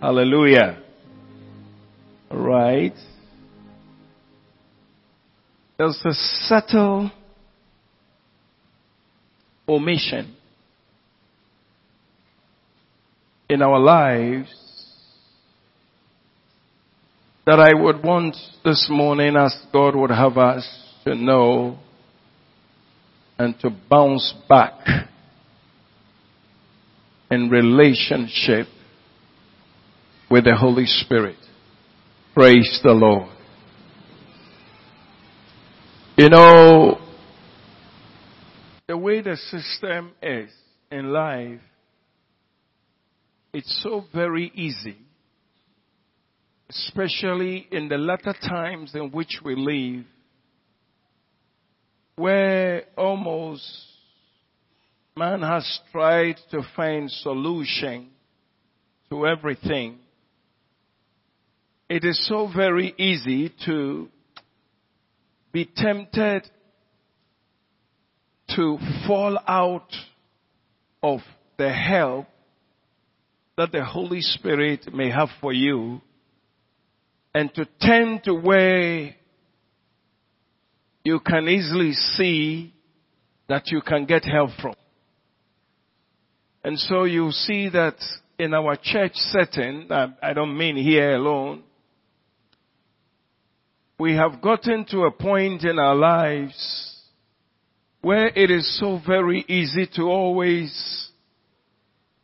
Hallelujah. Right. There's a subtle omission in our lives that I would want this morning as God would have us to know and to bounce back in relationship with the Holy Spirit. Praise the Lord. You know, the way the system is in life, it's so very easy, especially in the latter times in which we live, where almost man has tried to find solution to everything. It is so very easy to be tempted to fall out of the help that the Holy Spirit may have for you and to tend to where you can easily see that you can get help from. And so you see that in our church setting, I don't mean here alone, we have gotten to a point in our lives where it is so very easy to always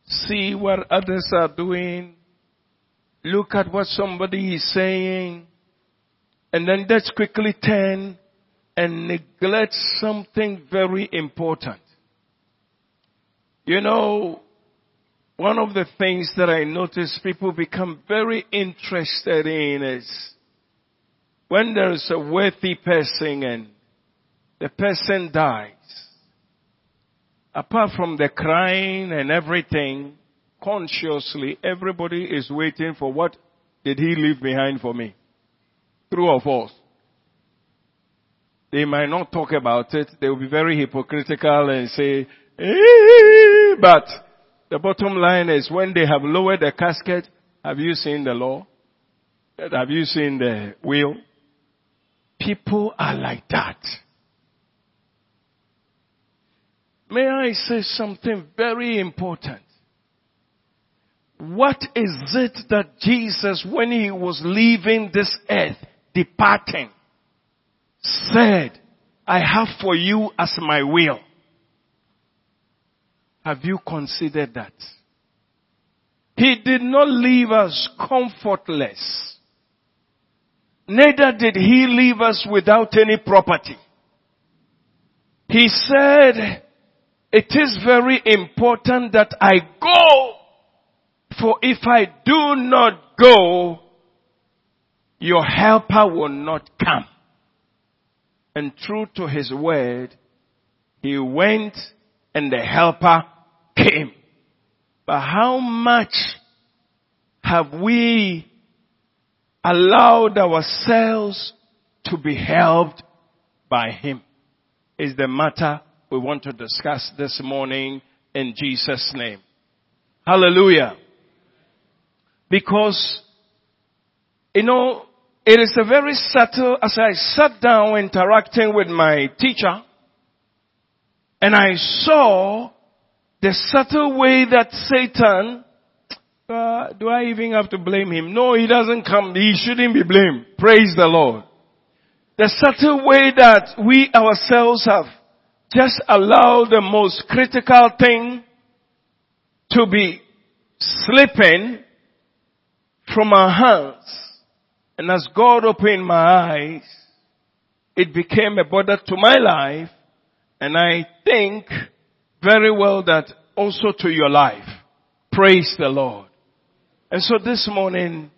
see what others are doing, look at what somebody is saying, and then let's quickly turn and neglect something very important. You know, one of the things that I notice people become very interested in is when there is a worthy person and the person dies, apart from the crying and everything, consciously, everybody is waiting for what did he leave behind for me? True or false? They might not talk about it. They will be very hypocritical and say, eh, but the bottom line is when they have lowered the casket, have you seen the law? Have you seen the will? People are like that. May I say something very important? What is it that Jesus, when he was leaving this earth, departing, said, I have for you as my will? Have you considered that? He did not leave us comfortless. Neither did he leave us without any property. He said, it is very important that I go. For if I do not go, your helper will not come. And true to his word, he went and the helper came. But how much have we allowed ourselves to be helped by him? Is the matter we want to discuss this morning in Jesus name. Hallelujah. Because, you know, it is a very subtle, as I sat down interacting with my teacher, and I saw the subtle way that Satan, uh, do I even have to blame him? No, he doesn't come, he shouldn't be blamed. Praise the Lord. The subtle way that we ourselves have just allow the most critical thing to be slipping from our hands. And as God opened my eyes, it became a burden to my life. And I think very well that also to your life. Praise the Lord. And so this morning,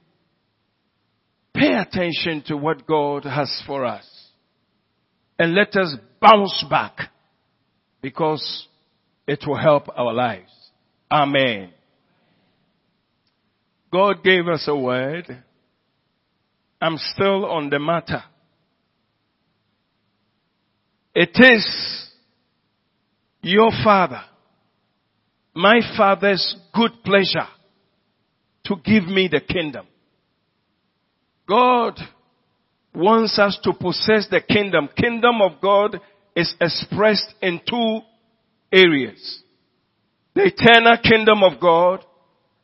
pay attention to what God has for us. And let us bounce back because it will help our lives. Amen. God gave us a word. I'm still on the matter. It is your father, my father's good pleasure to give me the kingdom. God wants us to possess the kingdom. Kingdom of God is expressed in two areas. The eternal kingdom of God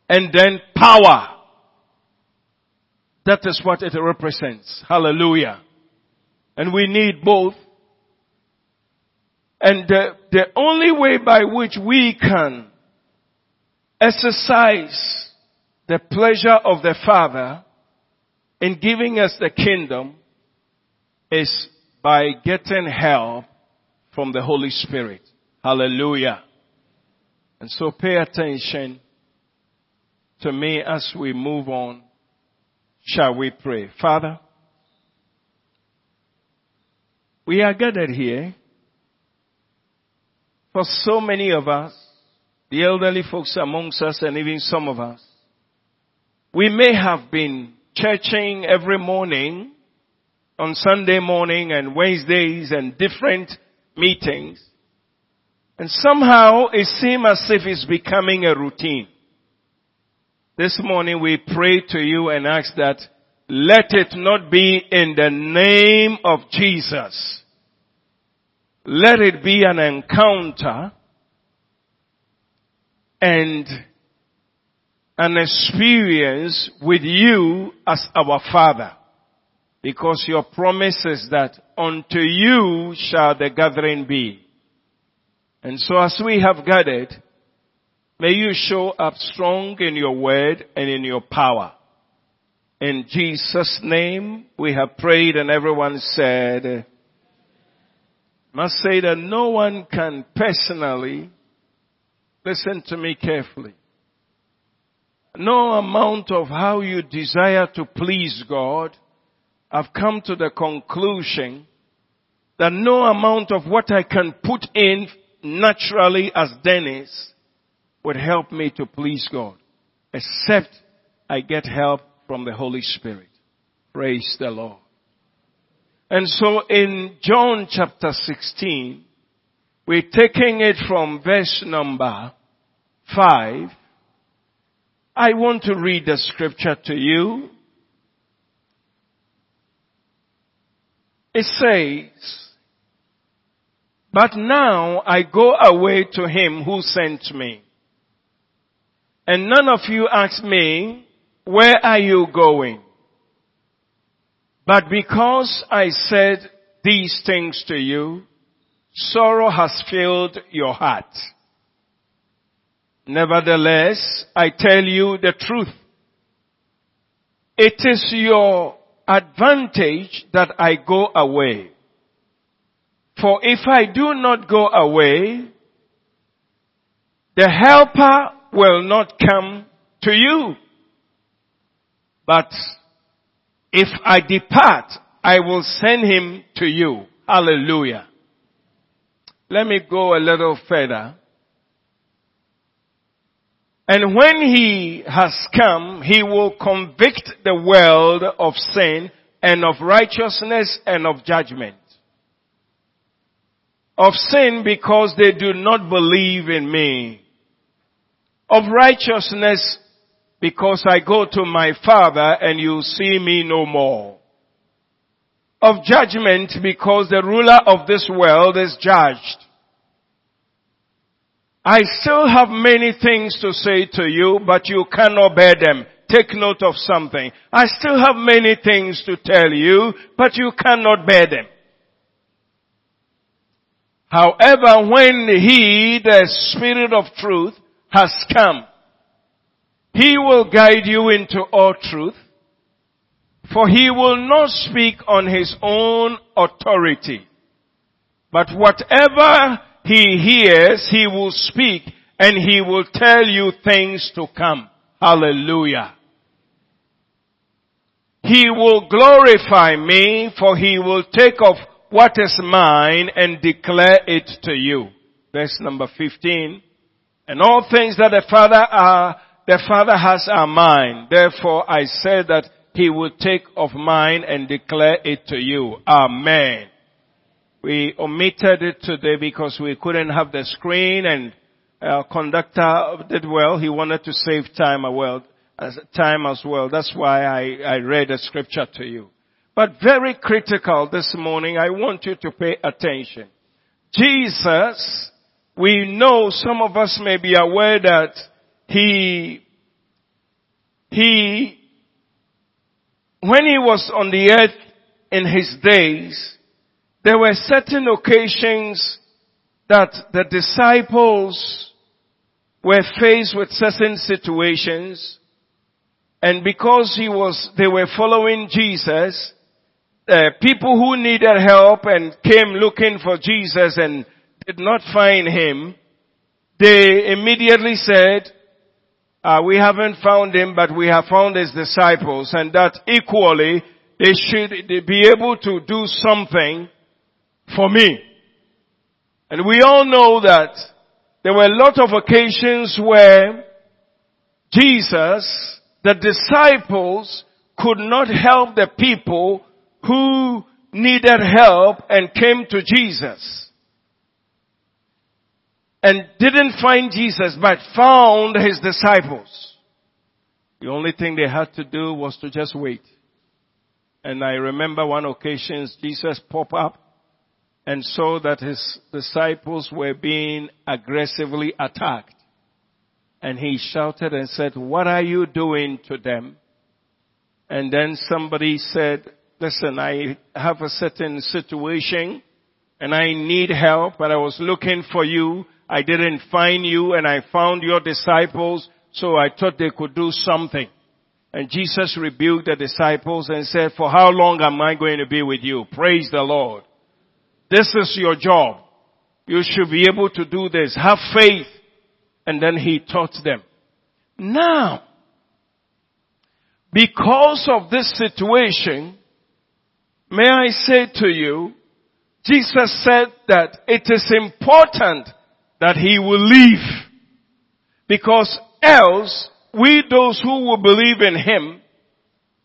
and then power. That is what it represents. Hallelujah. And we need both. And the, the only way by which we can exercise the pleasure of the Father in giving us the kingdom is by getting help from the Holy Spirit. Hallelujah. And so pay attention to me as we move on. Shall we pray? Father, we are gathered here for so many of us, the elderly folks amongst us and even some of us. We may have been churching every morning on Sunday morning and Wednesdays and different meetings. And somehow it seems as if it's becoming a routine. This morning we pray to you and ask that let it not be in the name of Jesus. Let it be an encounter and an experience with you as our Father. Because your promise is that unto you shall the gathering be. And so as we have gathered, may you show up strong in your word and in your power. In Jesus' name we have prayed and everyone said, must say that no one can personally, listen to me carefully, no amount of how you desire to please God, I've come to the conclusion that no amount of what I can put in naturally as Dennis would help me to please God, except I get help from the Holy Spirit. Praise the Lord. And so in John chapter 16, we're taking it from verse number 5. I want to read the scripture to you. It says, but now I go away to him who sent me. And none of you ask me, where are you going? But because I said these things to you, sorrow has filled your heart. Nevertheless, I tell you the truth. It is your advantage that I go away. For if I do not go away, the helper will not come to you. But if I depart, I will send him to you. Hallelujah. Let me go a little further. And when he has come, he will convict the world of sin and of righteousness and of judgment of sin because they do not believe in me. Of righteousness because I go to my Father and you see me no more. Of judgment because the ruler of this world is judged. I still have many things to say to you, but you cannot bear them. Take note of something. I still have many things to tell you, but you cannot bear them. However, when He, the Spirit of truth, has come, He will guide you into all truth, for He will not speak on His own authority. But whatever He hears, He will speak and He will tell you things to come. Hallelujah. He will glorify me for He will take off what is mine and declare it to you. Verse number 15. And all things that the Father are, the Father has are mine. Therefore I said that he will take of mine and declare it to you. Amen. We omitted it today because we couldn't have the screen and our conductor did well. He wanted to save time as well. time as well. That's why I, I read a scripture to you. But very critical this morning, I want you to pay attention. Jesus, we know some of us may be aware that he, he, when he was on the earth in his days, there were certain occasions that the disciples were faced with certain situations and because he was, they were following Jesus, uh, people who needed help and came looking for Jesus and did not find him, they immediately said, uh, we haven't found him, but we have found his disciples, and that equally they should be able to do something for me. And we all know that there were a lot of occasions where Jesus, the disciples, could not help the people who needed help and came to Jesus. And didn't find Jesus, but found his disciples. The only thing they had to do was to just wait. And I remember one occasion Jesus popped up and saw that his disciples were being aggressively attacked. And he shouted and said, what are you doing to them? And then somebody said, listen, I have a certain situation and I need help, but I was looking for you. I didn't find you and I found your disciples, so I thought they could do something. And Jesus rebuked the disciples and said, for how long am I going to be with you? Praise the Lord. This is your job. You should be able to do this. Have faith. And then he taught them. Now, because of this situation, May I say to you, Jesus said that it is important that he will leave because else we those who will believe in him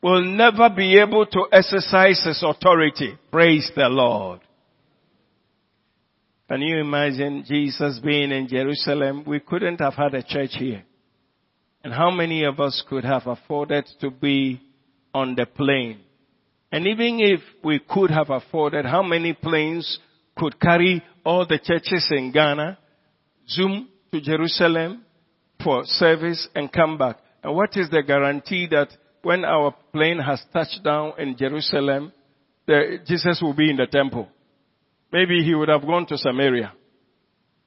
will never be able to exercise his authority. Praise the Lord. Can you imagine Jesus being in Jerusalem? We couldn't have had a church here. And how many of us could have afforded to be on the plane and even if we could have afforded, how many planes could carry all the churches in Ghana, zoom to Jerusalem for service and come back? And what is the guarantee that when our plane has touched down in Jerusalem, the, Jesus will be in the temple? Maybe he would have gone to Samaria.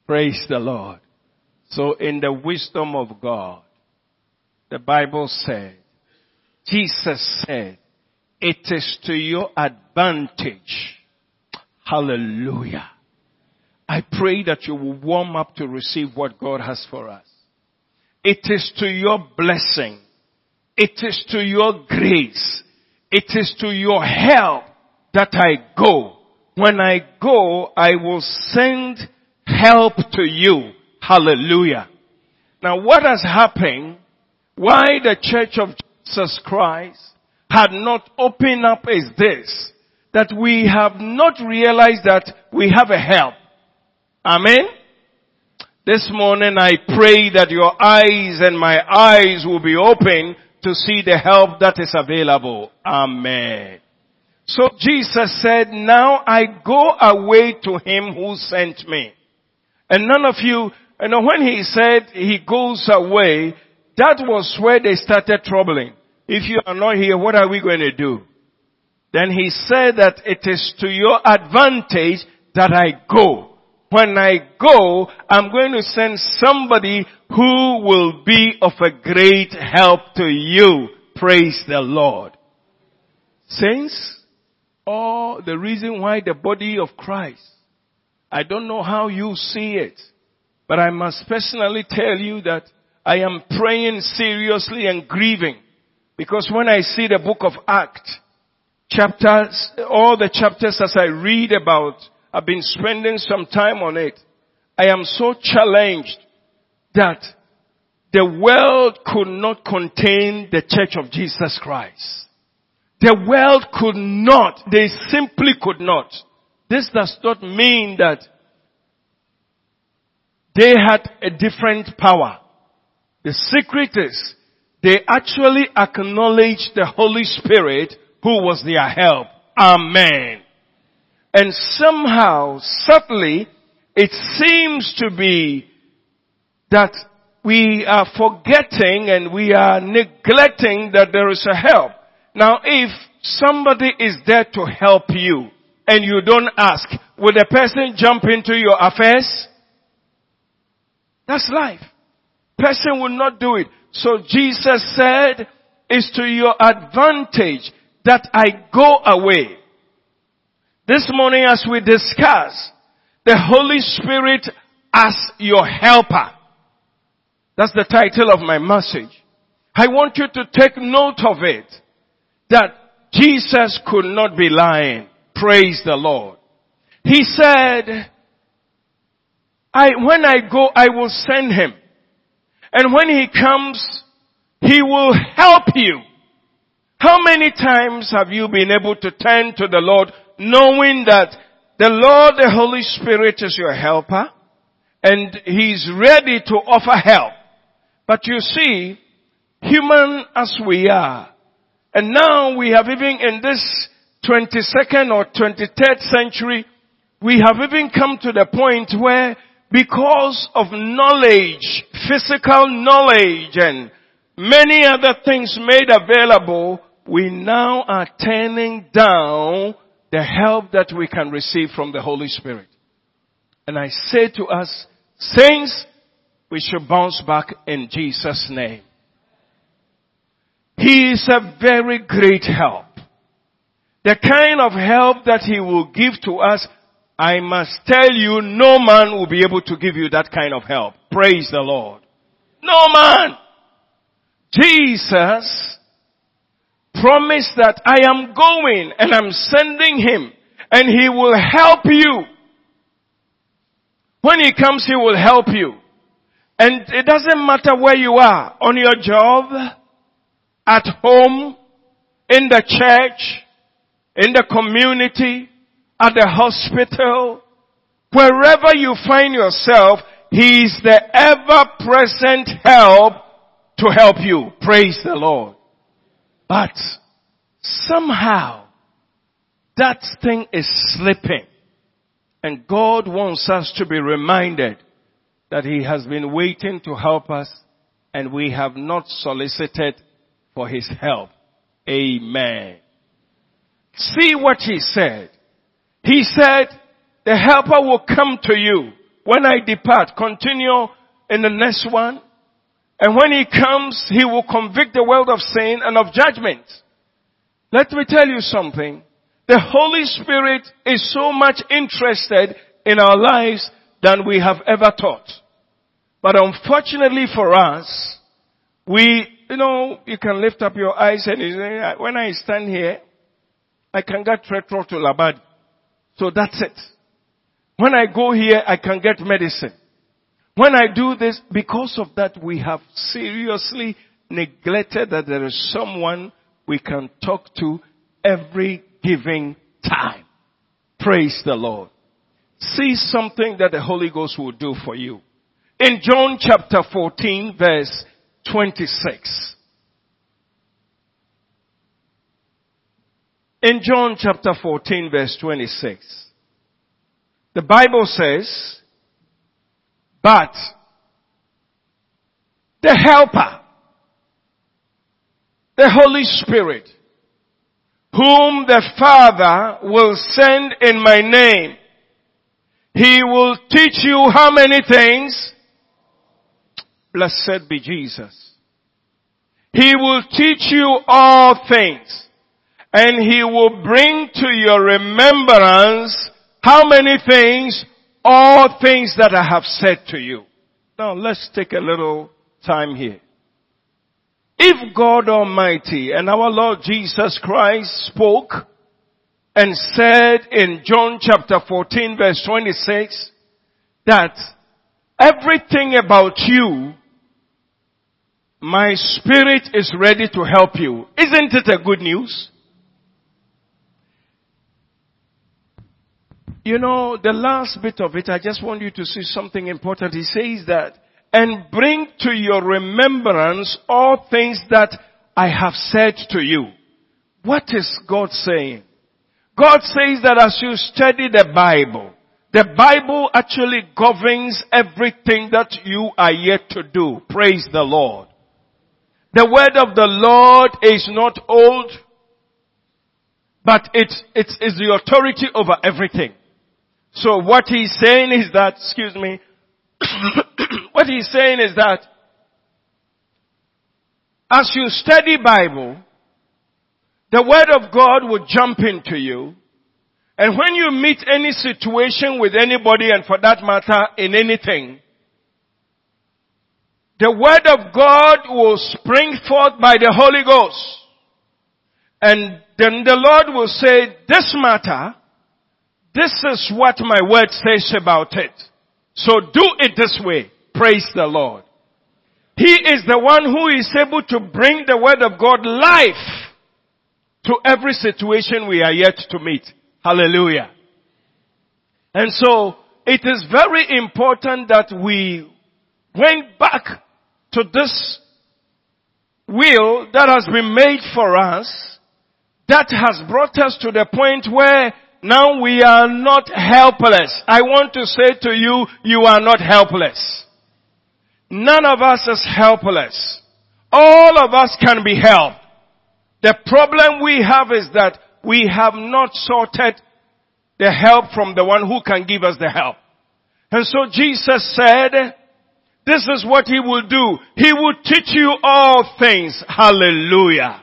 Praise the Lord. So in the wisdom of God, the Bible said, Jesus said, it is to your advantage. Hallelujah. I pray that you will warm up to receive what God has for us. It is to your blessing. It is to your grace. It is to your help that I go. When I go, I will send help to you. Hallelujah. Now what has happened? Why the church of Jesus Christ had not opened up is this, that we have not realized that we have a help. Amen? This morning I pray that your eyes and my eyes will be open to see the help that is available. Amen. So Jesus said, now I go away to him who sent me. And none of you, you know, when he said he goes away, that was where they started troubling. If you are not here, what are we going to do? Then he said that it is to your advantage that I go. When I go, I'm going to send somebody who will be of a great help to you. Praise the Lord. Saints, or the reason why the body of Christ, I don't know how you see it, but I must personally tell you that I am praying seriously and grieving because when I see the book of Acts, chapters, all the chapters as I read about, I've been spending some time on it. I am so challenged that the world could not contain the church of Jesus Christ. The world could not. They simply could not. This does not mean that they had a different power. The secret is they actually acknowledged the Holy Spirit who was their help. Amen. And somehow, subtly, it seems to be that we are forgetting and we are neglecting that there is a help. Now if somebody is there to help you and you don't ask, will the person jump into your affairs? That's life. Person will not do it. So Jesus said, it's to your advantage that I go away. This morning as we discuss the Holy Spirit as your helper. That's the title of my message. I want you to take note of it that Jesus could not be lying. Praise the Lord. He said, I, when I go, I will send him. And when he comes, he will help you. How many times have you been able to turn to the Lord knowing that the Lord, the Holy Spirit is your helper and He's ready to offer help. But you see, human as we are, and now we have even in this 22nd or 23rd century, we have even come to the point where because of knowledge, physical knowledge and many other things made available, we now are turning down the help that we can receive from the Holy Spirit. And I say to us, saints, we should bounce back in Jesus' name. He is a very great help. The kind of help that He will give to us, I must tell you, no man will be able to give you that kind of help. Praise the Lord. No man. Jesus promised that I am going and I'm sending him and he will help you. When he comes, he will help you. And it doesn't matter where you are, on your job, at home, in the church, in the community, at the hospital, wherever you find yourself, he is the ever present help to help you. Praise the Lord. But somehow that thing is slipping. And God wants us to be reminded that He has been waiting to help us and we have not solicited for His help. Amen. See what He said. He said, the helper will come to you when I depart. Continue in the next one. And when he comes, he will convict the world of sin and of judgment. Let me tell you something. The Holy Spirit is so much interested in our lives than we have ever thought. But unfortunately for us, we, you know, you can lift up your eyes and say, when I stand here, I can get retro to Labad. So that's it. When I go here, I can get medicine. When I do this, because of that, we have seriously neglected that there is someone we can talk to every given time. Praise the Lord. See something that the Holy Ghost will do for you. In John chapter 14 verse 26. In John chapter 14 verse 26. The Bible says, but the helper, the Holy Spirit, whom the Father will send in my name, he will teach you how many things? Blessed be Jesus. He will teach you all things and he will bring to your remembrance how many things? all things that I have said to you. Now let's take a little time here. If God Almighty and our Lord Jesus Christ spoke and said in John chapter 14 verse 26 that everything about you, my spirit is ready to help you. Isn't it a good news? You know, the last bit of it, I just want you to see something important. He says that and bring to your remembrance all things that I have said to you. What is God saying? God says that as you study the Bible, the Bible actually governs everything that you are yet to do. Praise the Lord. The word of the Lord is not old, but it's, it's, it's the authority over everything. So what he's saying is that, excuse me, what he's saying is that as you study Bible, the word of God will jump into you. And when you meet any situation with anybody and for that matter in anything, the word of God will spring forth by the Holy Ghost. And then the Lord will say, this matter, this is what my word says about it. So do it this way. Praise the Lord. He is the one who is able to bring the word of God life to every situation we are yet to meet. Hallelujah. And so it is very important that we went back to this will that has been made for us that has brought us to the point where now we are not helpless. I want to say to you, you are not helpless. None of us is helpless. All of us can be helped. The problem we have is that we have not sorted the help from the one who can give us the help. And so Jesus said, this is what he will do. He will teach you all things. Hallelujah.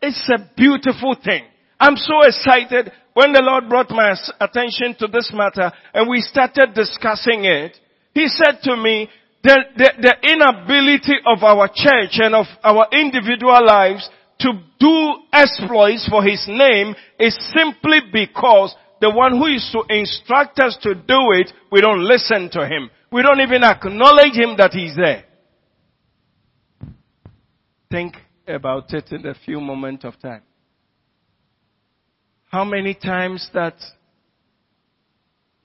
It's a beautiful thing. I'm so excited when the Lord brought my attention to this matter and we started discussing it. He said to me, the, the, the inability of our church and of our individual lives to do exploits for his name is simply because the one who is to instruct us to do it, we don't listen to him. We don't even acknowledge him that he's there. Think about it in a few moments of time. How many times that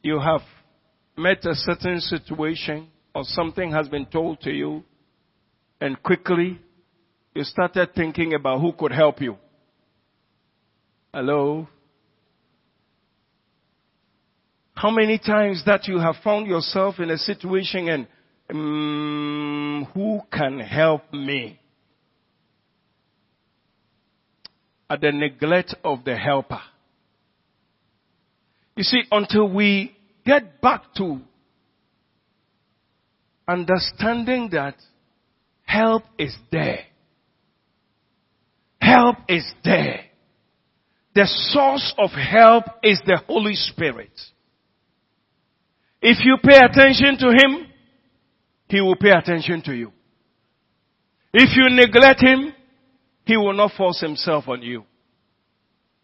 you have met a certain situation or something has been told to you and quickly you started thinking about who could help you. Hello? How many times that you have found yourself in a situation and um, who can help me? At the neglect of the helper. You see, until we get back to understanding that help is there. Help is there. The source of help is the Holy Spirit. If you pay attention to Him, He will pay attention to you. If you neglect Him, He will not force Himself on you.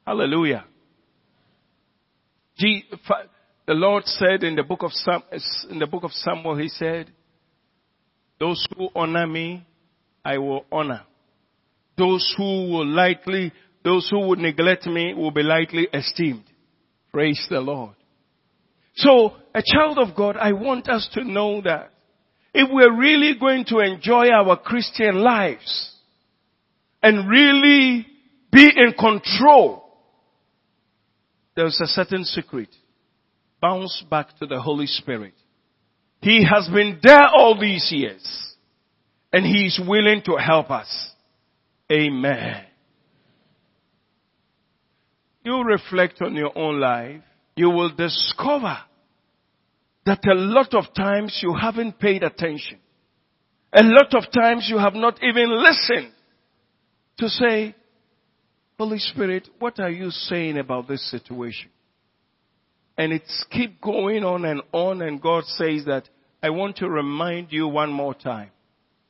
Hallelujah. the Lord said in the book of Sam, in the book of Samuel, He said, "Those who honor me, I will honor." Those who will lightly, those who would neglect me will be lightly esteemed. Praise the Lord. So, a child of God, I want us to know that if we're really going to enjoy our Christian lives and really be in control, there's a certain secret. Bounce back to the Holy Spirit. He has been there all these years and He is willing to help us. Amen. You reflect on your own life, you will discover that a lot of times you haven't paid attention. A lot of times you have not even listened to say, Holy Spirit, what are you saying about this situation? And it's keep going on and on and God says that I want to remind you one more time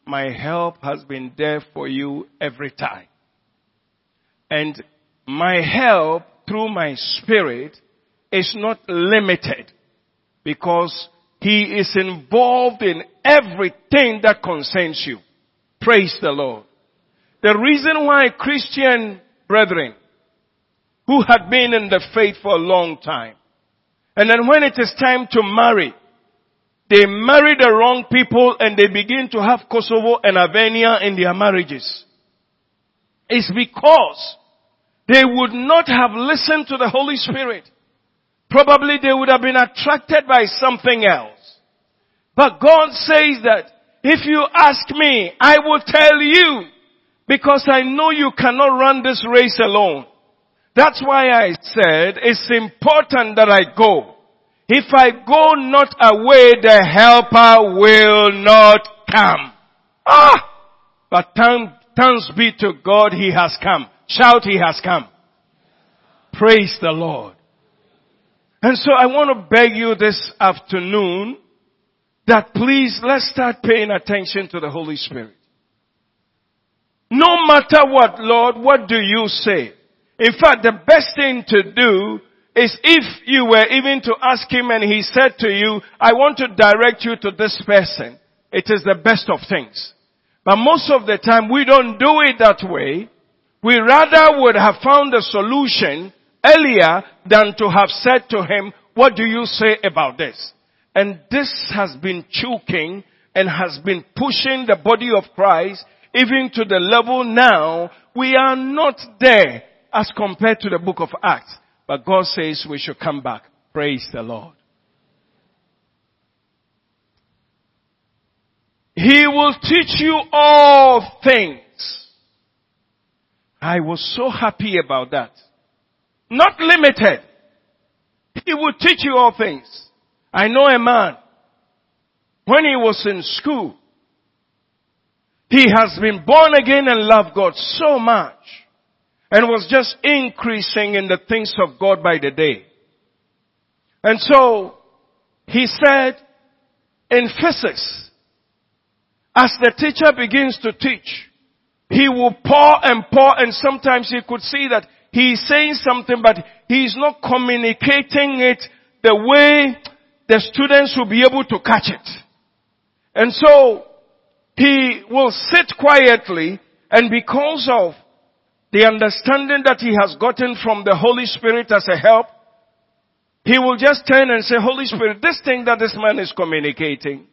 my help has been there for you every time. And my help through my spirit is not limited because he is involved in everything that concerns you. Praise the Lord. The reason why Christian brethren who had been in the faith for a long time and then when it is time to marry, They marry the wrong people and they begin to have Kosovo and Albania in their marriages. It's because they would not have listened to the Holy Spirit. Probably they would have been attracted by something else. But God says that if you ask me, I will tell you because I know you cannot run this race alone. That's why I said it's important that I go. If I go not away, the helper will not come. Ah! But thanks be to God, He has come. Shout, He has come. Praise the Lord. And so I want to beg you this afternoon that please let's start paying attention to the Holy Spirit. No matter what, Lord, what do you say? In fact, the best thing to do is if you were even to ask him and he said to you, I want to direct you to this person. It is the best of things. But most of the time we don't do it that way. We rather would have found a solution earlier than to have said to him, what do you say about this? And this has been choking and has been pushing the body of Christ even to the level now we are not there as compared to the book of Acts. But God says we should come back. Praise the Lord. He will teach you all things. I was so happy about that. Not limited. He will teach you all things. I know a man. When he was in school, he has been born again and loved God so much and was just increasing in the things of God by the day. And so he said in physics, as the teacher begins to teach, he will pour and pour and sometimes he could see that he's saying something but he's not communicating it the way the students will be able to catch it. And so he will sit quietly and because of the understanding that he has gotten from the Holy Spirit as a help, he will just turn and say, Holy Spirit, this thing that this man is communicating,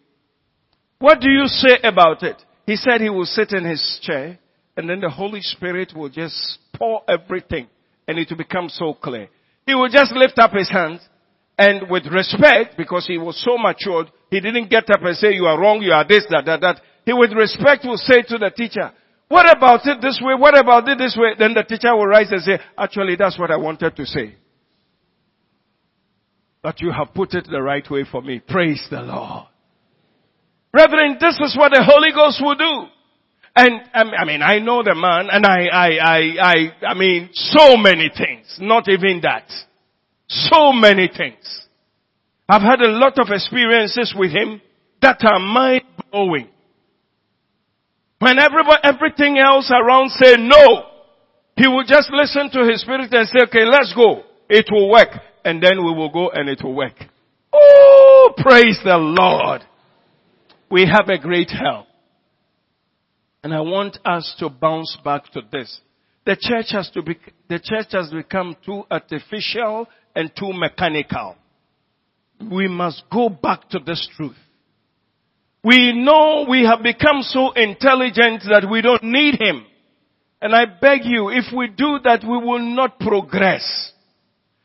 what do you say about it? He said he will sit in his chair and then the Holy Spirit will just pour everything and it will become so clear. He will just lift up his hands and with respect, because he was so matured, he didn't get up and say, you are wrong, you are this, that, that, that. He with respect will say to the teacher, what about it this way? What about it this way? Then the teacher will rise and say, actually that's what I wanted to say. But you have put it the right way for me. Praise the Lord. Brethren, this is what the Holy Ghost will do. And um, I mean, I know the man and I, I, I, I, I mean, so many things. Not even that. So many things. I've had a lot of experiences with him that are mind blowing. When everybody, everything else around say no, he will just listen to his spirit and say, okay, let's go. It will work. And then we will go and it will work. Oh, praise the Lord. We have a great help. And I want us to bounce back to this. The church has to be, the church has become too artificial and too mechanical. We must go back to this truth. We know we have become so intelligent that we don't need Him. And I beg you, if we do that, we will not progress.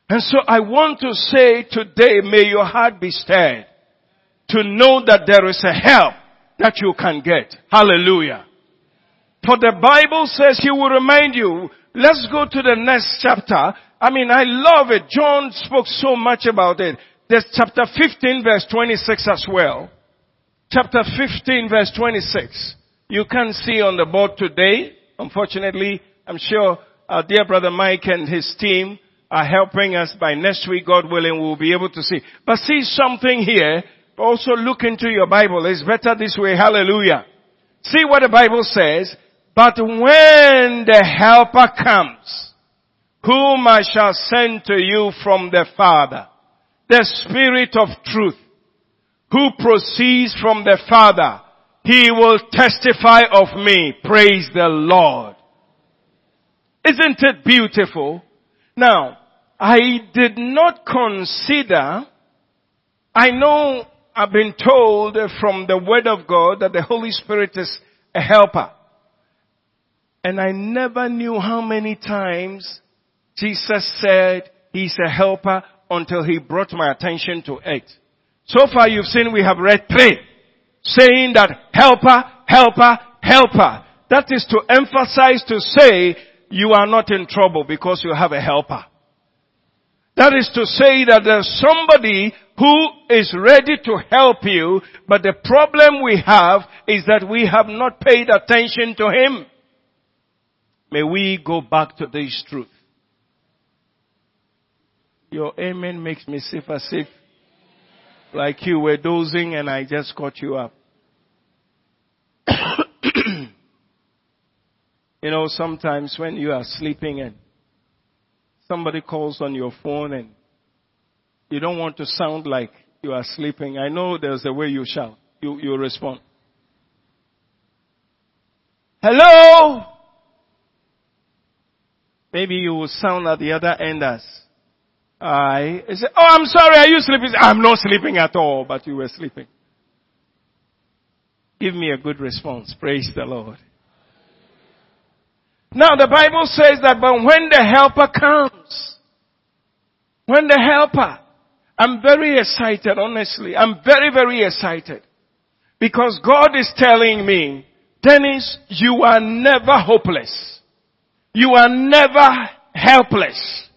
And so I want to say today, may your heart be stirred to know that there is a help that you can get. Hallelujah. For the Bible says He will remind you. Let's go to the next chapter. I mean, I love it. John spoke so much about it. There's chapter 15 verse 26 as well chapter 15 verse 26. You can see on the board today. Unfortunately, I'm sure our dear brother Mike and his team are helping us by next week, God willing, we'll be able to see. But see something here. Also look into your Bible. It's better this way. Hallelujah. See what the Bible says. But when the helper comes, whom I shall send to you from the Father, the Spirit of truth, who proceeds from the Father, he will testify of me. Praise the Lord. Isn't it beautiful? Now, I did not consider, I know I've been told from the word of God that the Holy Spirit is a helper. And I never knew how many times Jesus said he's a helper until he brought my attention to it. So far you've seen we have read three saying that helper, helper, helper. That is to emphasize to say you are not in trouble because you have a helper. That is to say that there's somebody who is ready to help you, but the problem we have is that we have not paid attention to him. May we go back to this truth. Your amen makes me safe as if like you were dozing and I just caught you up. you know, sometimes when you are sleeping and somebody calls on your phone and you don't want to sound like you are sleeping, I know there's a way you shout. You, you respond. Hello? Maybe you will sound at the other end as I say, oh, I'm sorry, are you sleeping? I'm not sleeping at all, but you were sleeping. Give me a good response. Praise the Lord. Now the Bible says that but when the helper comes, when the helper, I'm very excited, honestly. I'm very, very excited. Because God is telling me, Dennis, you are never hopeless. You are never helpless.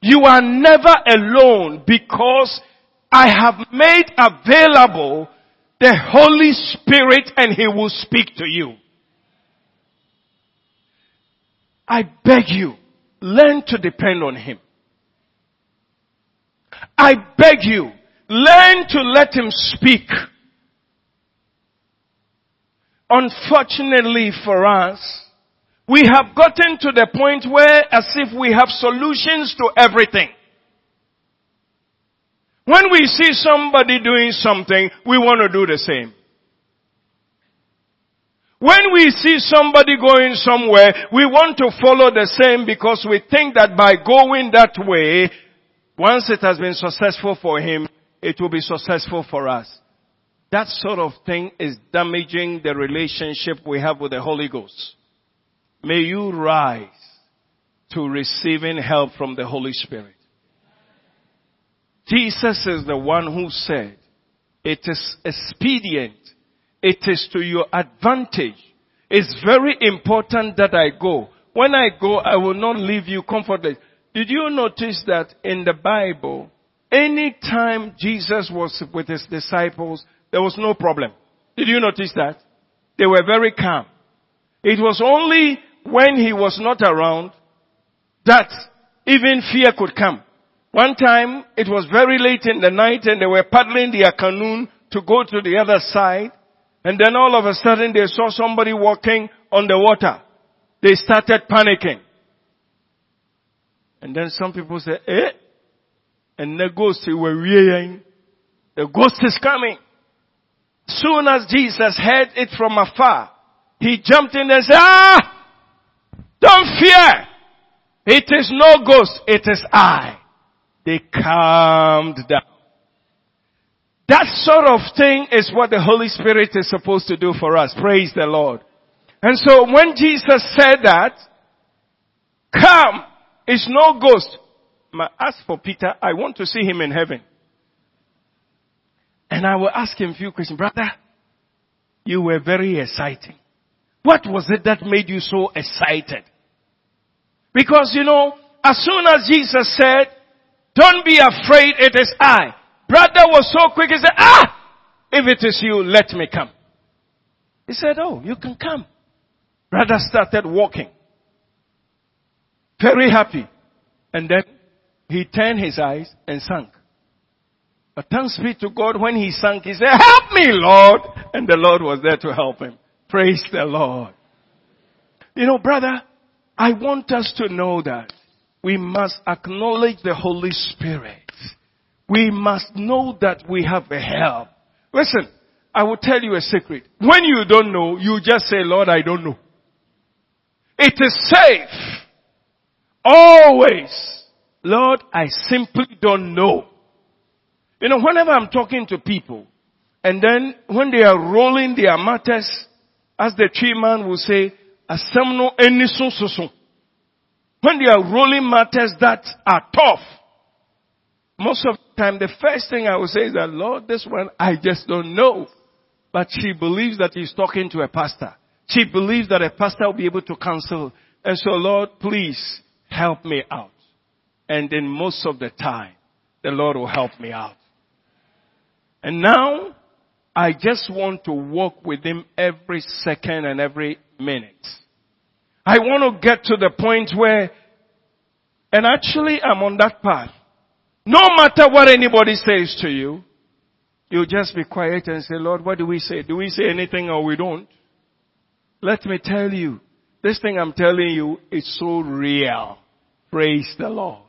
You are never alone because I have made available the Holy Spirit and He will speak to you. I beg you, learn to depend on Him. I beg you, learn to let Him speak. Unfortunately for us, we have gotten to the point where as if we have solutions to everything. When we see somebody doing something, we want to do the same. When we see somebody going somewhere, we want to follow the same because we think that by going that way, once it has been successful for him, it will be successful for us. That sort of thing is damaging the relationship we have with the Holy Ghost. May you rise to receiving help from the Holy Spirit. Jesus is the one who said, it is expedient. It is to your advantage. It's very important that I go. When I go, I will not leave you comfortless. Did you notice that in the Bible, any time Jesus was with his disciples, there was no problem. Did you notice that? They were very calm. It was only when he was not around that even fear could come. One time, it was very late in the night and they were paddling their canoe to go to the other side. And then all of a sudden they saw somebody walking on the water. They started panicking. And then some people said, eh? And the ghost were rearing. The ghost is coming. Soon as Jesus heard it from afar, he jumped in and said, ah! Fear! It is no ghost, it is I they calmed down. That sort of thing is what the Holy Spirit is supposed to do for us. Praise the Lord. And so when Jesus said that, come, it's no ghost. Ask for Peter, I want to see him in heaven. And I will ask him a few questions. Brother, you were very exciting. What was it that made you so excited? Because you know, as soon as Jesus said, don't be afraid, it is I. Brother was so quick, he said, ah! If it is you, let me come. He said, oh, you can come. Brother started walking. Very happy. And then he turned his eyes and sank. But thanks be to God, when he sank, he said, help me, Lord. And the Lord was there to help him. Praise the Lord. You know, brother, I want us to know that we must acknowledge the Holy Spirit. We must know that we have a help. Listen, I will tell you a secret. When you don't know, you just say, Lord, I don't know. It is safe. Always. Lord, I simply don't know. You know, whenever I'm talking to people, And then when they are rolling their matters, as the tree man will say, asem no eni so so so. When they are rolling matters that are tough, most of the time the first thing I will say is that, Lord, this one I just don't know. But she believes that he's talking to a pastor. She believes that a pastor will be able to counsel. And so, Lord, please help me out. And then most of the time, the Lord will help me out. And now, I just want to walk with Him every second and every minute. I want to get to the point where, and actually I'm on that path. No matter what anybody says to you, you just be quiet and say, Lord, what do we say? Do we say anything or we don't? Let me tell you, this thing I'm telling you is so real. Praise the Lord.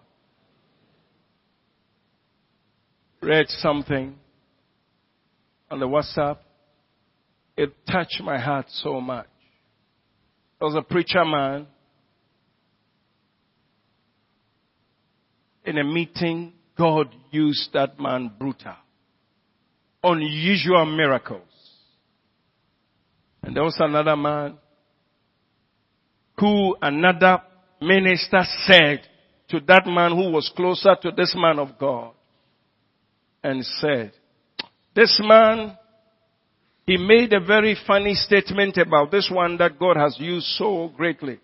Read something on the WhatsApp. It touched my heart so much. Was a preacher man in a meeting. God used that man brutal. Unusual miracles. And there was another man who another minister said to that man who was closer to this man of God and said, this man, he made a very funny statement about this one that God has used so greatly.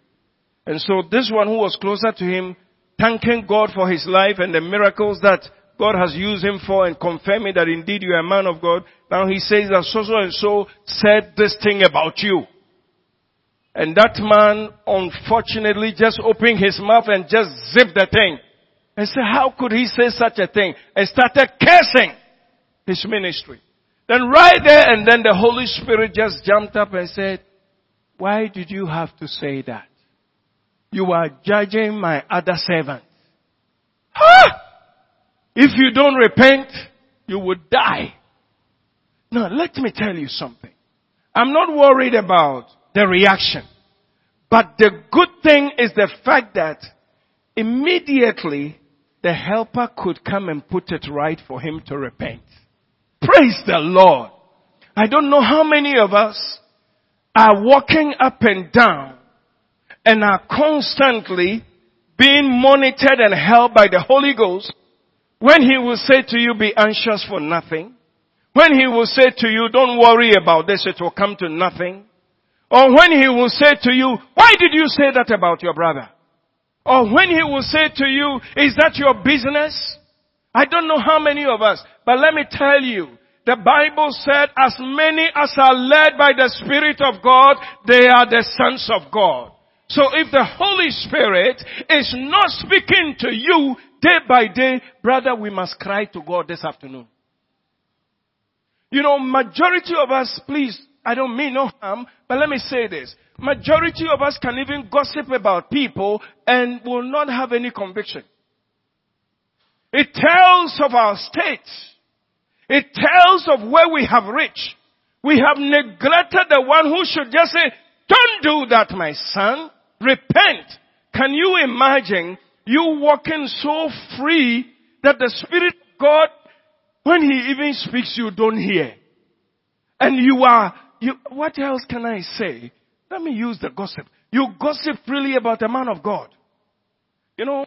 And so this one who was closer to him, thanking God for his life and the miracles that God has used him for and confirming that indeed you are a man of God. Now he says that so so and so said this thing about you. And that man unfortunately just opened his mouth and just zipped the thing. And said, how could he say such a thing? And started cursing his ministry. Then right there and then the Holy Spirit just jumped up and said, why did you have to say that? You are judging my other servant. Huh? If you don't repent, you would die. Now let me tell you something. I'm not worried about the reaction. But the good thing is the fact that immediately the helper could come and put it right for him to repent. Praise the Lord. I don't know how many of us are walking up and down and are constantly being monitored and held by the Holy Ghost when He will say to you, be anxious for nothing. When He will say to you, don't worry about this, it will come to nothing. Or when He will say to you, why did you say that about your brother? Or when He will say to you, is that your business? I don't know how many of us, but let me tell you, the Bible said as many as are led by the Spirit of God, they are the sons of God. So if the Holy Spirit is not speaking to you day by day, brother, we must cry to God this afternoon. You know, majority of us, please, I don't mean no harm, but let me say this. Majority of us can even gossip about people and will not have any conviction. It tells of our state. It tells of where we have reached. We have neglected the one who should just say, don't do that, my son. Repent. Can you imagine you walking so free that the Spirit of God, when He even speaks, you don't hear. And you are, you, what else can I say? Let me use the gossip. You gossip freely about a man of God. You know,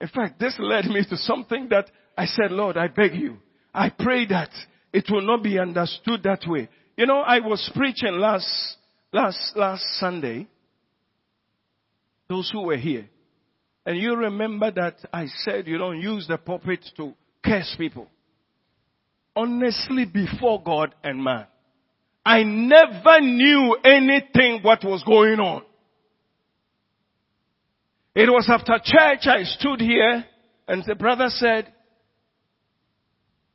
in fact, this led me to something that I said, Lord, I beg you. I pray that it will not be understood that way. You know, I was preaching last, last, last Sunday. Those who were here. And you remember that I said you don't use the pulpit to curse people. Honestly, before God and man, I never knew anything what was going on. It was after church I stood here and the brother said,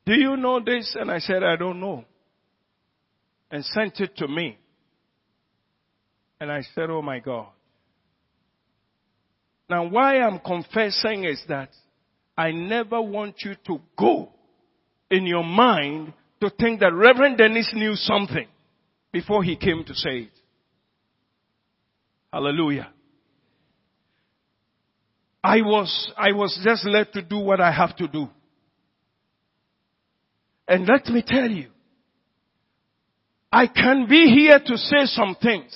do you know this? And I said, I don't know. And sent it to me. And I said, oh my God. Now why I'm confessing is that I never want you to go in your mind to think that Reverend Dennis knew something before he came to say it. Hallelujah. I was, I was just led to do what I have to do. And let me tell you, I can be here to say some things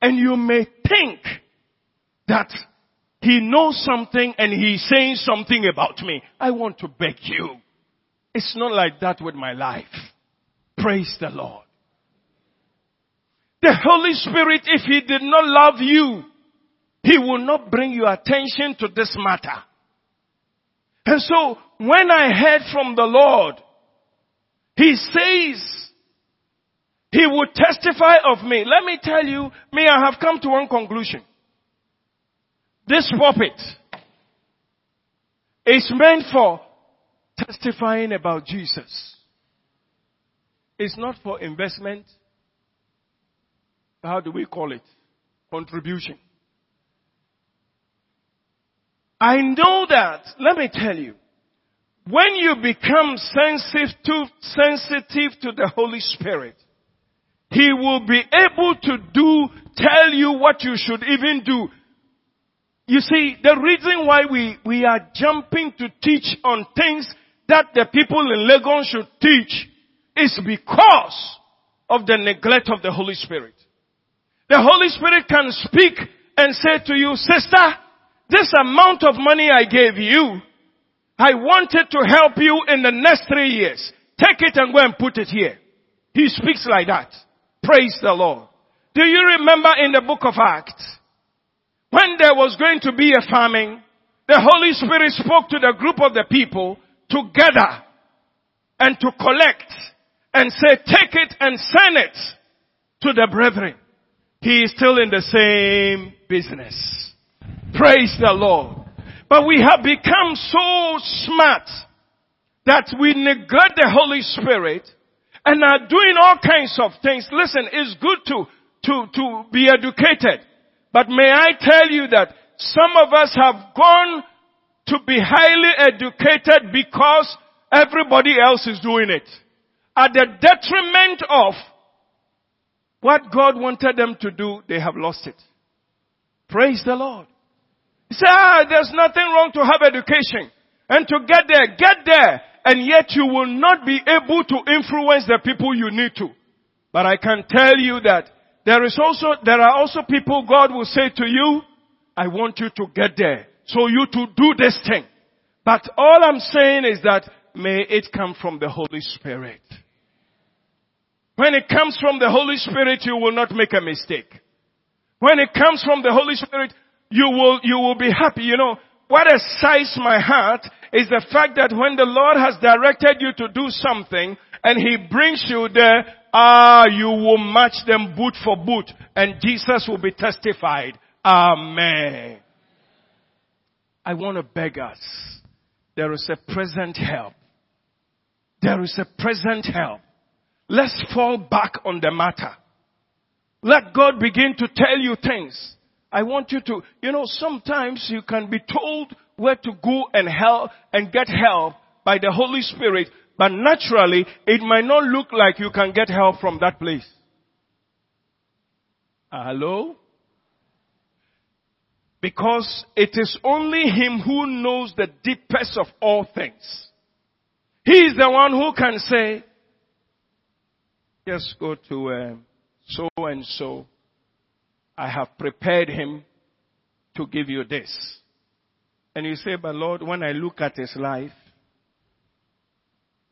and you may think that he knows something and he's saying something about me. I want to beg you. It's not like that with my life. Praise the Lord. The Holy Spirit, if He did not love you, He will not bring your attention to this matter. And so, when I heard from the Lord, He says, He would testify of me. Let me tell you, me, I have come to one conclusion. This pulpit is meant for testifying about Jesus. It's not for investment. How do we call it? Contribution. I know that, let me tell you, when you become sensitive to, sensitive to the Holy Spirit, He will be able to do, tell you what you should even do. You see, the reason why we, we are jumping to teach on things that the people in Legon should teach is because of the neglect of the Holy Spirit. The Holy Spirit can speak and say to you, sister, this amount of money I gave you, I wanted to help you in the next three years. Take it and go and put it here. He speaks like that. Praise the Lord. Do you remember in the book of Acts, when there was going to be a famine, the Holy Spirit spoke to the group of the people together and to collect and say, take it and send it to the brethren. He is still in the same business. Praise the Lord. But we have become so smart that we neglect the Holy Spirit and are doing all kinds of things. Listen, it's good to, to, to be educated. But may I tell you that some of us have gone to be highly educated because everybody else is doing it. At the detriment of what God wanted them to do, they have lost it. Praise the Lord. He said, ah, there's nothing wrong to have education. And to get there, get there. And yet you will not be able to influence the people you need to. But I can tell you that there is also, there are also people God will say to you, I want you to get there. So you to do this thing. But all I'm saying is that may it come from the Holy Spirit. When it comes from the Holy Spirit, you will not make a mistake. When it comes from the Holy Spirit, you will, you will be happy. You know, what excites my heart is the fact that when the Lord has directed you to do something and He brings you there, ah, you will match them boot for boot and Jesus will be testified. Amen. I want to beg us. There is a present help. There is a present help. Let's fall back on the matter. Let God begin to tell you things. I want you to, you know, sometimes you can be told where to go and help and get help by the Holy Spirit, but naturally it might not look like you can get help from that place. Hello? Because it is only Him who knows the deepest of all things. He is the one who can say, just go to um, so and so. I have prepared him to give you this. And you say, but Lord, when I look at his life,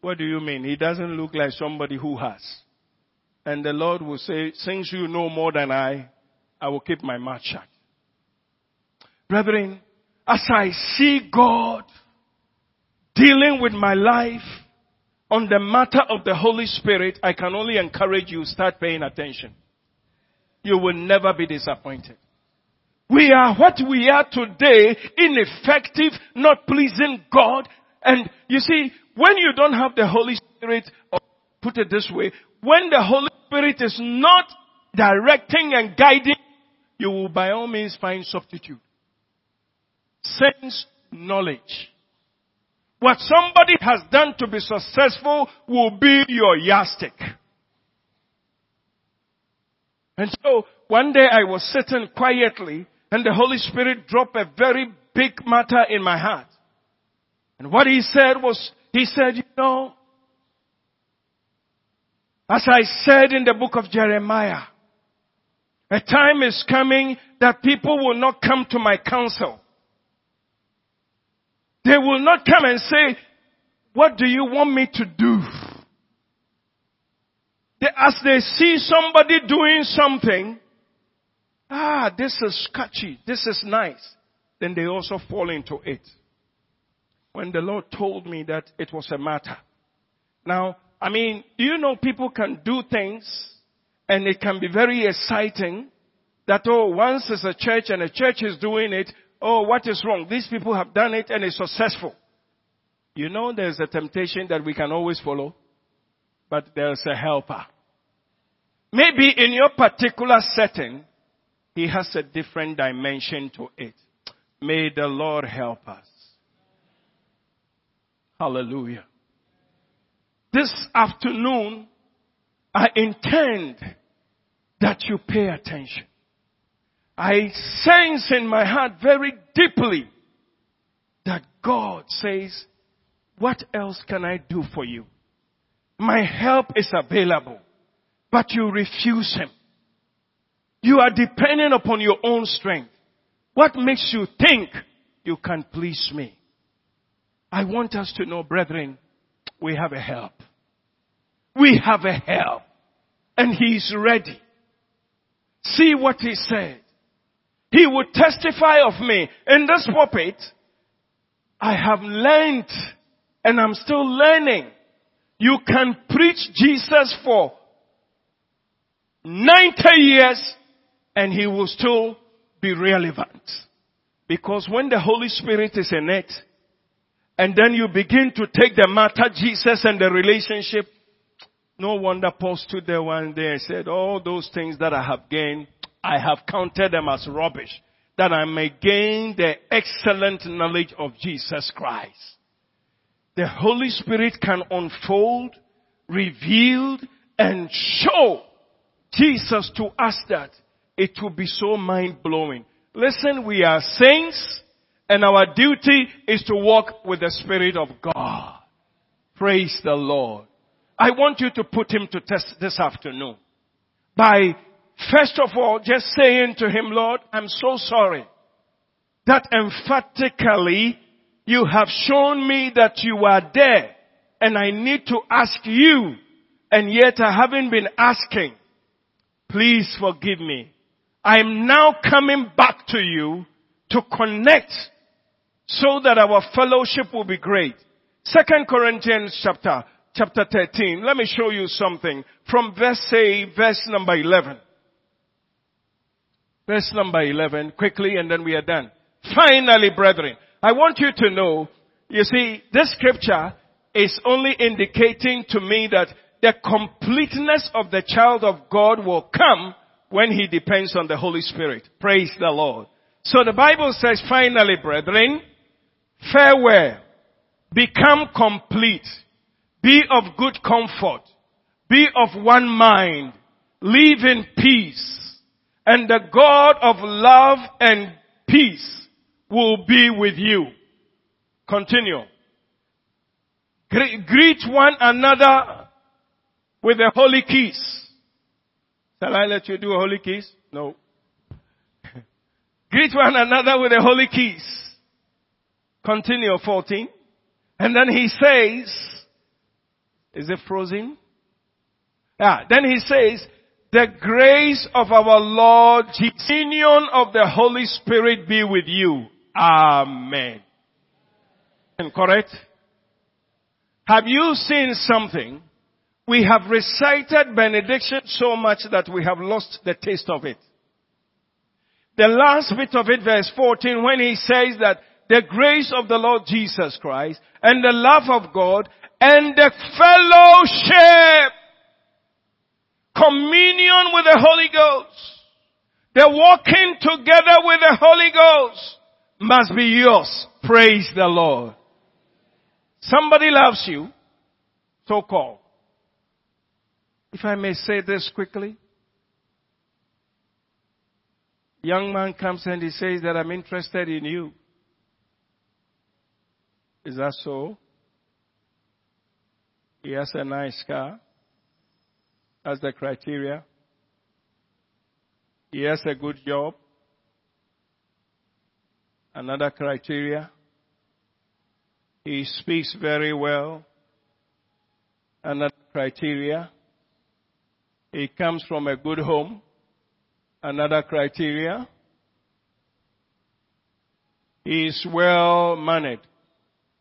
what do you mean? He doesn't look like somebody who has. And the Lord will say, since you know more than I, I will keep my mouth shut. Brethren, as I see God dealing with my life, on the matter of the Holy Spirit, I can only encourage you to start paying attention. You will never be disappointed. We are what we are today, ineffective, not pleasing God. And you see, when you don't have the Holy Spirit, or put it this way, when the Holy Spirit is not directing and guiding, you will by all means find substitute. Sense knowledge. What somebody has done to be successful will be your yardstick. And so one day I was sitting quietly and the Holy Spirit dropped a very big matter in my heart. And what he said was, he said, you know, As I said in the book of Jeremiah, a time is coming that people will not come to my counsel. They will not come and say, what do you want me to do? They, as they see somebody doing something, ah, this is sketchy, this is nice, then they also fall into it. When the Lord told me that it was a matter. Now, I mean, you know people can do things and it can be very exciting that, oh, once it's a church and a church is doing it, oh, what is wrong? These people have done it and it's successful. You know there's a temptation that we can always follow, but there's a helper. Maybe in your particular setting, he has a different dimension to it. May the Lord help us. Hallelujah. This afternoon, I intend that you pay attention. I sense in my heart very deeply that God says, what else can I do for you? My help is available, but you refuse Him. You are dependent upon your own strength. What makes you think you can please me? I want us to know, brethren, we have a help. We have a help. And he is ready. See what He said. He would testify of me. In this pulpit, I have learned and I'm still learning. You can preach Jesus for 90 years and he will still be relevant. Because when the Holy Spirit is in it, and then you begin to take the matter Jesus and the relationship, no wonder Paul stood there one day and said, all those things that I have gained, I have counted them as rubbish, that I may gain the excellent knowledge of Jesus Christ. The Holy Spirit can unfold, reveal, and show Jesus to us that it will be so mind blowing. Listen, we are saints and our duty is to walk with the Spirit of God. Praise the Lord. I want you to put him to test this afternoon by first of all just saying to him, Lord, I'm so sorry that emphatically you have shown me that you are there and I need to ask you and yet I haven't been asking. Please forgive me. I'm now coming back to you to connect so that our fellowship will be great. Second Corinthians chapter, chapter 13. Let me show you something from verse, verse number 11. Verse number 11, quickly, and then we are done. Finally, brethren, I want you to know, you see, this scripture is only indicating to me that the completeness of the child of God will come when he depends on the Holy Spirit. Praise the Lord. So the Bible says, finally, brethren, farewell. Become complete. Be of good comfort. Be of one mind. Live in peace. And the God of love and peace will be with you. Continue. Greet one another with a holy kiss. Shall I let you do a holy kiss? No. Greet one another with a holy kiss. Continue 14. And then he says, is it frozen? Yeah. Then he says, the grace of our Lord, the union of the Holy Spirit be with you. Amen. And Correct? Have you seen something we have recited benediction so much that we have lost the taste of it. The last bit of it, verse 14, when he says that the grace of the Lord Jesus Christ and the love of God and the fellowship, communion with the Holy Ghost, the walking together with the Holy Ghost must be yours. Praise the Lord. Somebody loves you, so called. If I may say this quickly. Young man comes and he says that I'm interested in you. Is that so? He has a nice car. That's the criteria. He has a good job. Another criteria. He speaks very well. Another criteria. He comes from a good home. Another criteria. He is well mannered.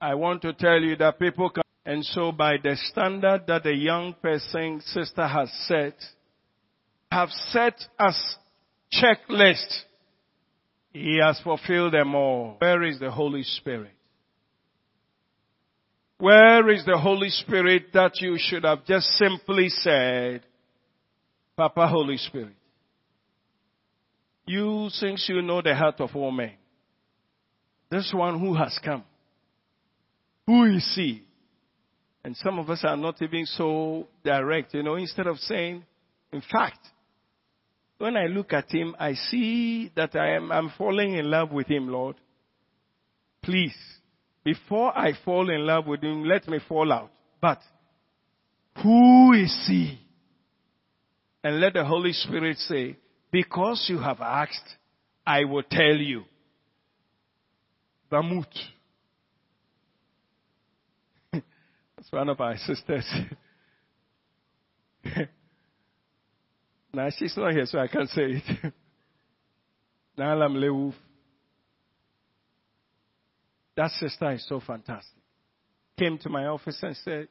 I want to tell you that people can, and so by the standard that the young person sister has set, have set as checklist, he has fulfilled them all. Where is the Holy Spirit? Where is the Holy Spirit that you should have just simply said, Papa Holy Spirit? You, since you know the heart of all men, this one who has come, who is he? And some of us are not even so direct, you know, instead of saying, in fact, when I look at him, I see that I am I'm falling in love with him, Lord. Please, before I fall in love with him, let me fall out. But who is he? And let the Holy Spirit say, because you have asked, I will tell you. Bamut. That's one of our sisters. now she's not here, so I can't say it. Nalam Leuf. That sister is so fantastic. Came to my office and said,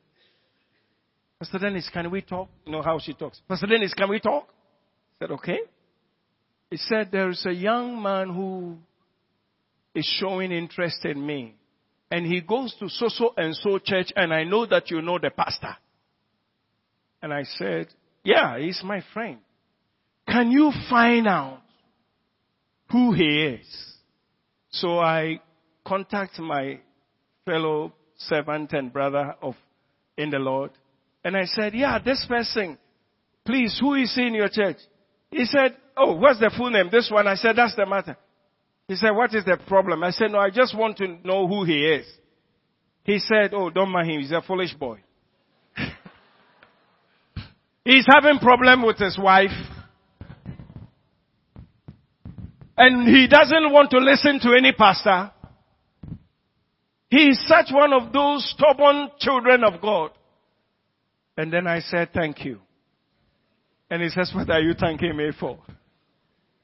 Pastor Dennis, can we talk? You know how she talks. Pastor Dennis, can we talk? I said, okay. He said, there is a young man who is showing interest in me. And he goes to so so and so church and I know that you know the pastor. And I said, yeah, he's my friend. Can you find out who he is? So I contact my fellow servant and brother of in the Lord. And I said, yeah, this person, please, who is he in your church? He said, oh, what's the full name? This one. I said, that's the matter. He said, what is the problem? I said, no, I just want to know who he is. He said, oh, don't mind him. He's a foolish boy. He's having problem with his wife. And he doesn't want to listen to any pastor. He is such one of those stubborn children of God. And then I said, thank you. And he says, what are you thanking me for?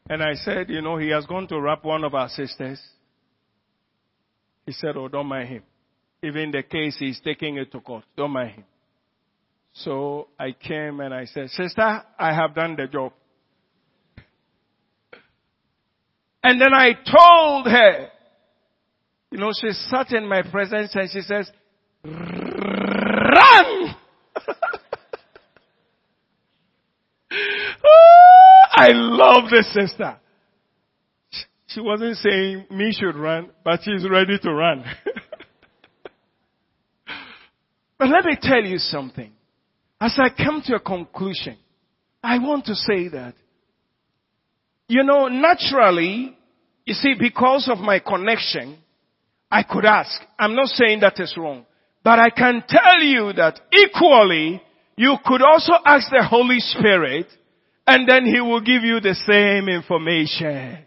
And I said, you know, he has gone to rap one of our sisters. He said, oh, don't mind him. Even the case, he's taking it to court. Don't mind him. So I came and I said, sister, I have done the job. And then I told her, you know, she sat in my presence and she says, run! Oh, I love this sister. She wasn't saying me should run, but she's ready to run. but let me tell you something. As I come to a conclusion, I want to say that, you know, naturally, you see, because of my connection, I could ask. I'm not saying that is wrong. But I can tell you that equally, you could also ask the Holy Spirit and then He will give you the same information.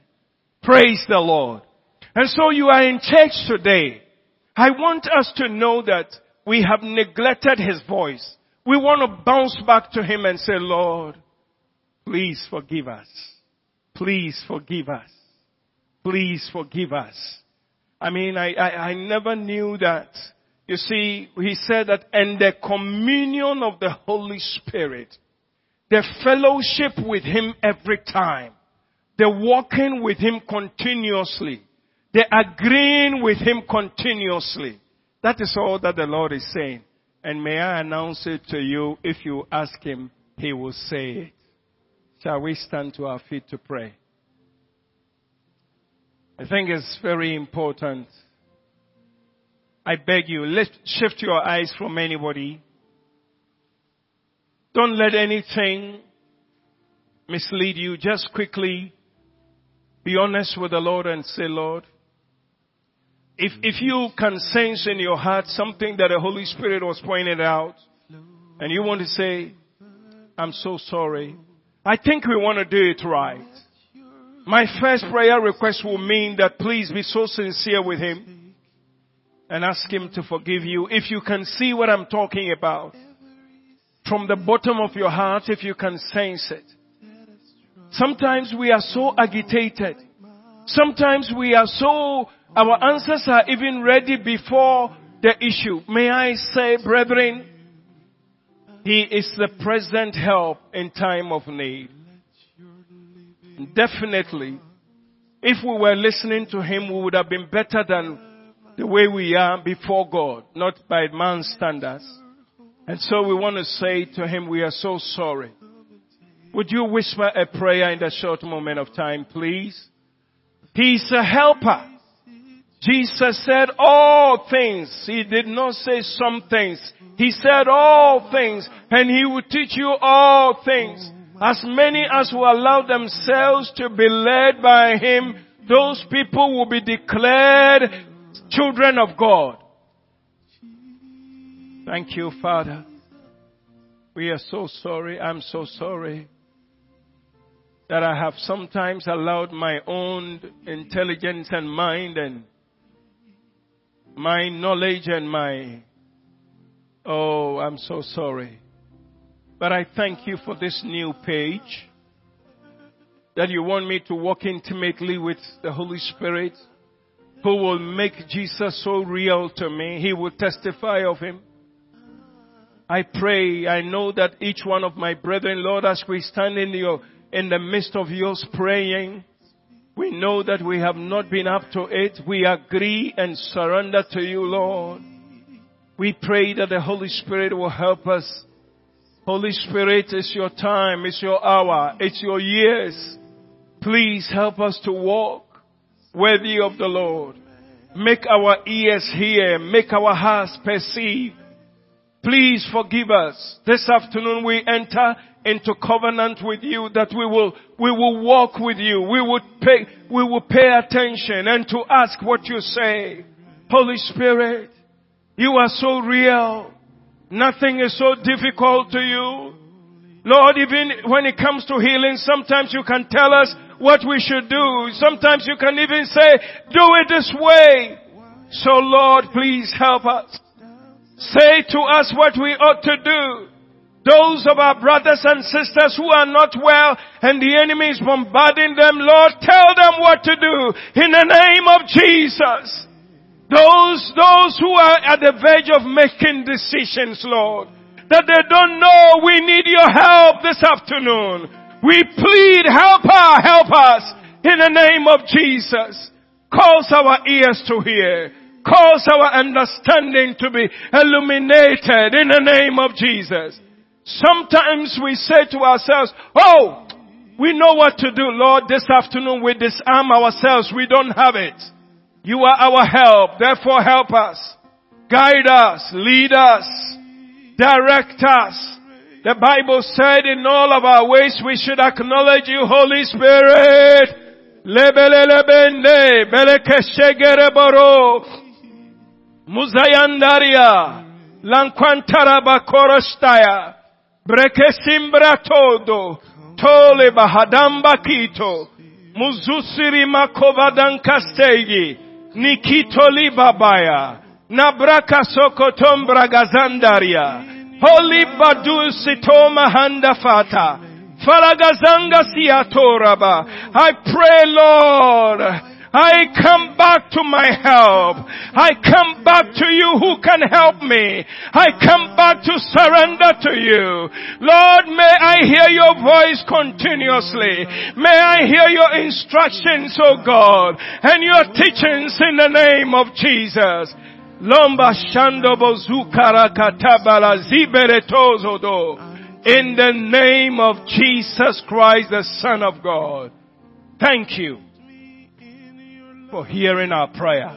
Praise the Lord. And so you are in church today. I want us to know that we have neglected His voice. We want to bounce back to Him and say, Lord, please forgive us. Please forgive us. Please forgive us. I mean, I, I, I never knew that. You see, he said that, and the communion of the Holy Spirit the fellowship with Him every time, the walking with Him continuously, the agreeing with Him continuously. That is all that the Lord is saying. And may I announce it to you, if you ask Him, He will say it. Shall we stand to our feet to pray? I think it's very important. I beg you, lift, shift your eyes from anybody don't let anything mislead you. Just quickly be honest with the Lord and say, Lord, if, if you can sense in your heart something that the Holy Spirit was pointing out, and you want to say, I'm so sorry. I think we want to do it right. My first prayer request will mean that please be so sincere with Him and ask Him to forgive you. If you can see what I'm talking about from the bottom of your heart, if you can sense it. Sometimes we are so agitated. Sometimes we are so, our answers are even ready before the issue. May I say, brethren, He is the present help in time of need. Definitely, if we were listening to Him, we would have been better than the way we are before God, not by man's standards. And so we want to say to Him, we are so sorry. Would you whisper a prayer in that short moment of time, please? He's a helper. Jesus said all things. He did not say some things. He said all things and he will teach you all things. As many as will allow themselves to be led by him, those people will be declared children of God. Thank you, Father. We are so sorry. I'm so sorry that I have sometimes allowed my own intelligence and mind and my knowledge and my, oh, I'm so sorry. But I thank you for this new page that you want me to walk intimately with the Holy Spirit who will make Jesus so real to me. He will testify of him. I pray, I know that each one of my brethren, Lord, as we stand in your, in the midst of yours praying, we know that we have not been up to it. We agree and surrender to you, Lord. We pray that the Holy Spirit will help us. Holy Spirit, it's your time, it's your hour, it's your years. Please help us to walk worthy of the Lord. Make our ears hear, make our hearts perceive. Please forgive us. This afternoon we enter into covenant with you that we will, we will walk with you. We will pay, we will pay attention and to ask what you say. Holy Spirit, you are so real. Nothing is so difficult to you. Lord, even when it comes to healing, sometimes you can tell us what we should do. Sometimes you can even say, do it this way. So Lord, please help us. Say to us what we ought to do. Those of our brothers and sisters who are not well and the enemy is bombarding them, Lord, tell them what to do in the name of Jesus. Those, those who are at the verge of making decisions, Lord, that they don't know we need your help this afternoon. We plead, help her, help us in the name of Jesus. Cause our ears to hear. Cause our understanding to be illuminated in the name of Jesus. Sometimes we say to ourselves, oh, we know what to do, Lord. This afternoon we disarm ourselves. We don't have it. You are our help. Therefore help us. Guide us. Lead us. Direct us. The Bible said in all of our ways we should acknowledge you, Holy Spirit. Muzayandaria, lankwantarabakorostaya, Brekesimbra todo. Tole bahadamba kito. Muzusiri makovadan kastegi. Nikito libabaya. Nabraka sokotom bragazandaria. Holy badu sitoma handa fata. Faragazanga siatoraba. I pray Lord I come back to my help. I come back to you who can help me. I come back to surrender to you. Lord, may I hear your voice continuously. May I hear your instructions, oh God, and your teachings in the name of Jesus. Lomba. In the name of Jesus Christ, the Son of God. Thank you for hearing our prayer.